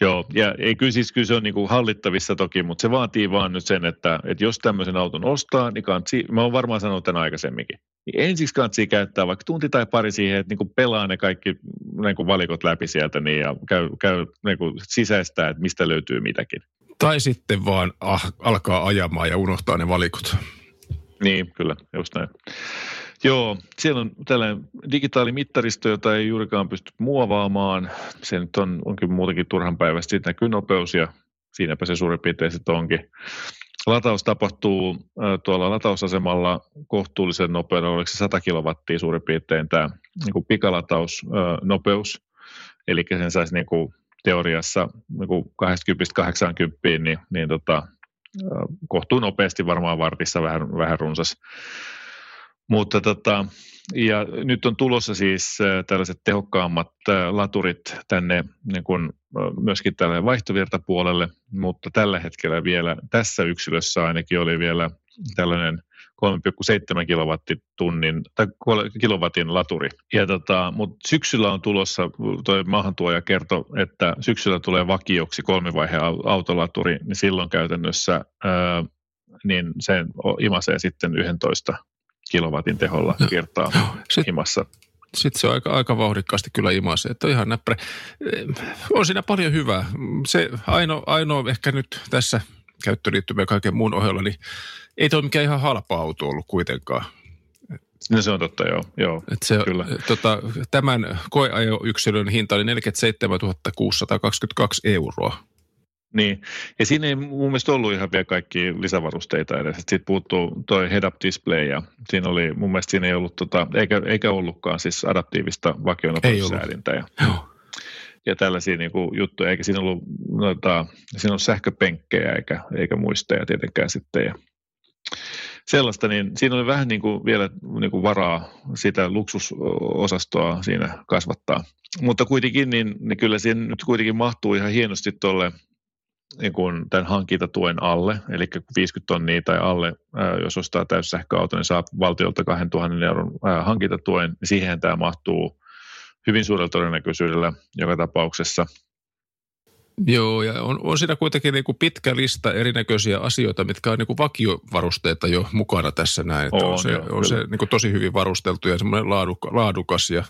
Joo, ja ei, kyllä, siis, kyllä se on niin kuin hallittavissa toki, mutta se vaatii vaan nyt sen, että, että jos tämmöisen auton ostaa, niin kansi, mä oon varmaan sanonut tämän aikaisemminkin, niin ensiksi kansi käyttää vaikka tunti tai pari siihen, että niin kuin pelaa ne kaikki niin kuin valikot läpi sieltä niin, ja käy, käy niin kuin sisäistää, että mistä löytyy mitäkin. Tai sitten vaan ah, alkaa ajamaan ja unohtaa ne valikot. Niin, kyllä, just näin. Joo, siellä on tällainen digitaalimittaristo, jota ei juurikaan pysty muovaamaan. Se nyt on, onkin muutenkin turhan päivästä. Siitä näkyy nopeus ja siinäpä se suurin piirtein sitten onkin. Lataus tapahtuu tuolla latausasemalla kohtuullisen nopeudella, oliko se 100 kilowattia suurin piirtein tämä niin pikalatausnopeus. Eli sen saisi niin kuin teoriassa niin kuin 80-80, niin, niin tota, kohtuu nopeasti varmaan vartissa vähän, vähän runsas mutta tota, ja nyt on tulossa siis tällaiset tehokkaammat laturit tänne niin kuin myöskin tälle vaihtovirtapuolelle, mutta tällä hetkellä vielä tässä yksilössä ainakin oli vielä tällainen 3,7 kilowattitunnin tai kilowatin laturi. Ja tota, mutta syksyllä on tulossa, tuo maahantuoja kertoi, että syksyllä tulee vakioksi kolmivaiheen autolaturi, niin silloin käytännössä ää, niin se imasee sitten 11 kilowatin teholla no, kertaa sit, himassa. Sitten se on aika, aika vauhdikkaasti kyllä imasi, että on ihan näppärä. On siinä paljon hyvää. Se ainoa, ainoa ehkä nyt tässä käyttöliittymä ja kaiken muun ohella, niin ei toi mikään ihan halpa auto ollut kuitenkaan. No se on totta, joo. joo Et se, kyllä. Tota, tämän koeajoyksilön hinta oli 47 622 euroa. Niin, ja siinä ei mun mielestä ollut ihan vielä kaikki lisävarusteita edes. Sitten puuttuu toi head-up display ja siinä oli, mun mielestä siinä ei ollut, tota, eikä, eikä ollutkaan siis adaptiivista vakionopeussäälintää. Ja, Joo. ja tällaisia niin kuin, juttuja, eikä siinä ollut, noita, siinä ollut sähköpenkkejä eikä, eikä muisteja tietenkään sitten. Ja sellaista, niin siinä oli vähän niin kuin vielä niin kuin varaa sitä luksusosastoa siinä kasvattaa. Mutta kuitenkin, niin, niin kyllä siinä nyt kuitenkin mahtuu ihan hienosti tuolle niin kuin tämän hankintatuen alle, eli 50 tonnia tai alle, jos ostaa täyssähköauto, niin saa valtiolta 2000 euron hankintatuen, niin siihen tämä mahtuu hyvin suurella todennäköisyydellä joka tapauksessa. Joo, ja on, on siinä kuitenkin niin kuin pitkä lista erinäköisiä asioita, mitkä on niin kuin vakiovarusteita jo mukana tässä näin. Että on, On, se, joo, on se niin kuin tosi hyvin varusteltu ja semmoinen laaduka, laadukas ja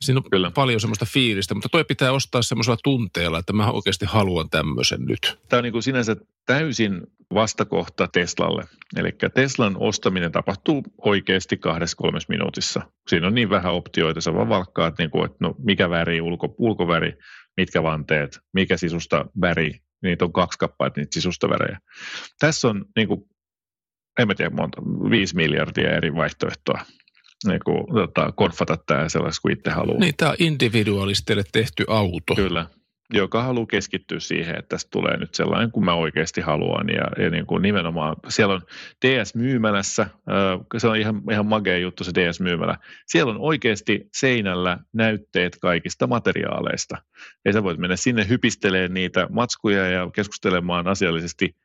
siinä on Kyllä. paljon semmoista fiilistä, mutta toi pitää ostaa semmoisella tunteella, että mä oikeasti haluan tämmöisen nyt. Tämä on niin kuin sinänsä täysin vastakohta Teslalle. Eli Teslan ostaminen tapahtuu oikeasti kahdessa kolmessa minuutissa. Siinä on niin vähän optioita, sä vaan valkkaat, niin kuin, että no, mikä väri, ulko, ulkoväri, mitkä vanteet, mikä sisusta väri. Niitä on kaksi kappaletta niitä sisustavärejä. Tässä on, niin kuin, en mä tiedä monta, viisi miljardia eri vaihtoehtoa niin kuin, tota, konfata tämä sellaista kuin itse haluaa. Niin, tämä on individualisteille tehty auto. Kyllä, joka haluaa keskittyä siihen, että tästä tulee nyt sellainen kuin mä oikeasti haluan. Ja, ja niin kuin nimenomaan siellä on DS-myymälässä, se on ihan, ihan magea juttu se DS-myymälä. Siellä on oikeasti seinällä näytteet kaikista materiaaleista. Ja sä voit mennä sinne hypistelemään niitä matskuja ja keskustelemaan asiallisesti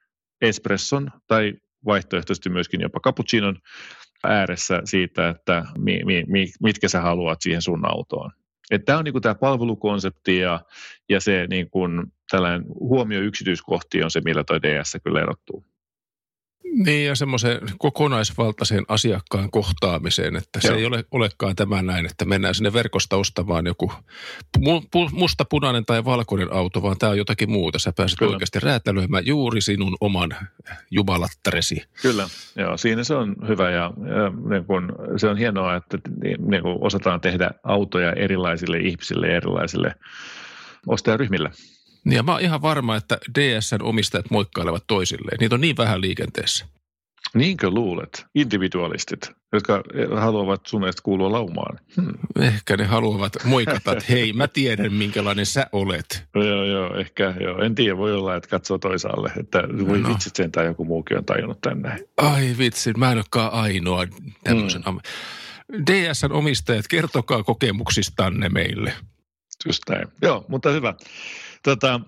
espresson tai vaihtoehtoisesti myöskin jopa cappuccinon ääressä siitä, että mi, mi, mi, mitkä sä haluat siihen sun autoon. Tämä on niinku tämä palvelukonsepti ja, ja se niinku, tällainen huomio yksityiskohti on se, millä toi DS kyllä erottuu. Niin ja semmoisen kokonaisvaltaisen asiakkaan kohtaamiseen, että se Joo. ei ole, olekaan tämä näin, että mennään sinne verkosta ostamaan joku mu, musta, punainen tai valkoinen auto, vaan tämä on jotakin muuta. Sä pääset Kyllä. Kyllä. oikeasti räätälöimään juuri sinun oman jumalattaresi. Kyllä, joo, siinä se on hyvä ja, ja niin kun, se on hienoa, että niin kun osataan tehdä autoja erilaisille ihmisille ja erilaisille ostajaryhmille. Niin ja mä oon ihan varma, että DSn omistajat moikkailevat toisilleen. Niitä on niin vähän liikenteessä. Niinkö luulet? Individualistit, jotka haluavat sun mielestä kuulua laumaan. Hmm. Ehkä ne haluavat moikata, että hei, mä tiedän minkälainen sä olet. Joo, joo, ehkä joo. En tiedä, voi olla, että katsoo toisaalle, että voi no. No. vitsit sentään joku muukin on tajunnut tänne. Ai vitsi, mä en olekaan ainoa tämmöisen. Mm. DSn omistajat, kertokaa kokemuksistanne meille. Just näin. Joo, mutta hyvä. Tota,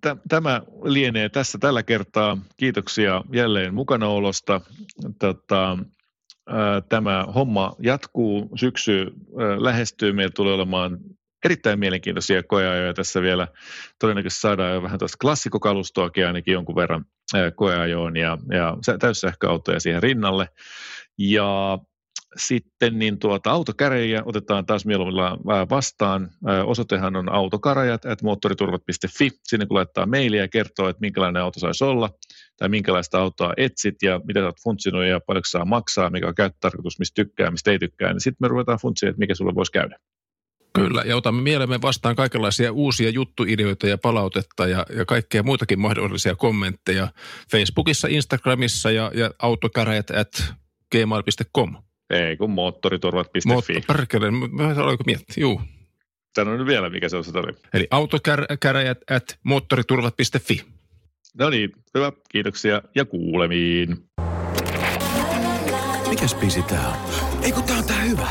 tä- tämä lienee tässä tällä kertaa. Kiitoksia jälleen mukanaolosta. Tota, tämä homma jatkuu, syksy lähestyy. Meillä tulee olemaan erittäin mielenkiintoisia koeajoja tässä vielä. Todennäköisesti saadaan jo vähän tuosta klassikokalustoakin ainakin jonkun verran koeajoon ja, ja sä- täyssähköautoja siihen rinnalle. Ja sitten niin tuota, autokäräjiä otetaan taas mieluummin vastaan. Osoitehan on autokarajat at moottoriturvat.fi. Sinne kun laittaa mailia ja kertoo, että minkälainen auto saisi olla tai minkälaista autoa etsit ja mitä sä oot funtsinut ja paljonko saa maksaa, mikä on käyttötarkoitus, mistä tykkää, mistä ei tykkää, niin sitten me ruvetaan funtsimaan, että mikä sulle voisi käydä. Kyllä, ja otamme mielemme vastaan kaikenlaisia uusia juttuideoita ja palautetta ja, ja kaikkea muitakin mahdollisia kommentteja Facebookissa, Instagramissa ja, ja autokäräjät at gmail.com. Ei kun moottoriturvat.fi. Perkele, mä oliko miettiä, juu. Sano nyt vielä, mikä se on se oli. Eli autokäräjät at moottoriturvat.fi. No niin, hyvä, kiitoksia ja kuulemiin. Mikäs biisi tää on? Ei kun tää on tää hyvä.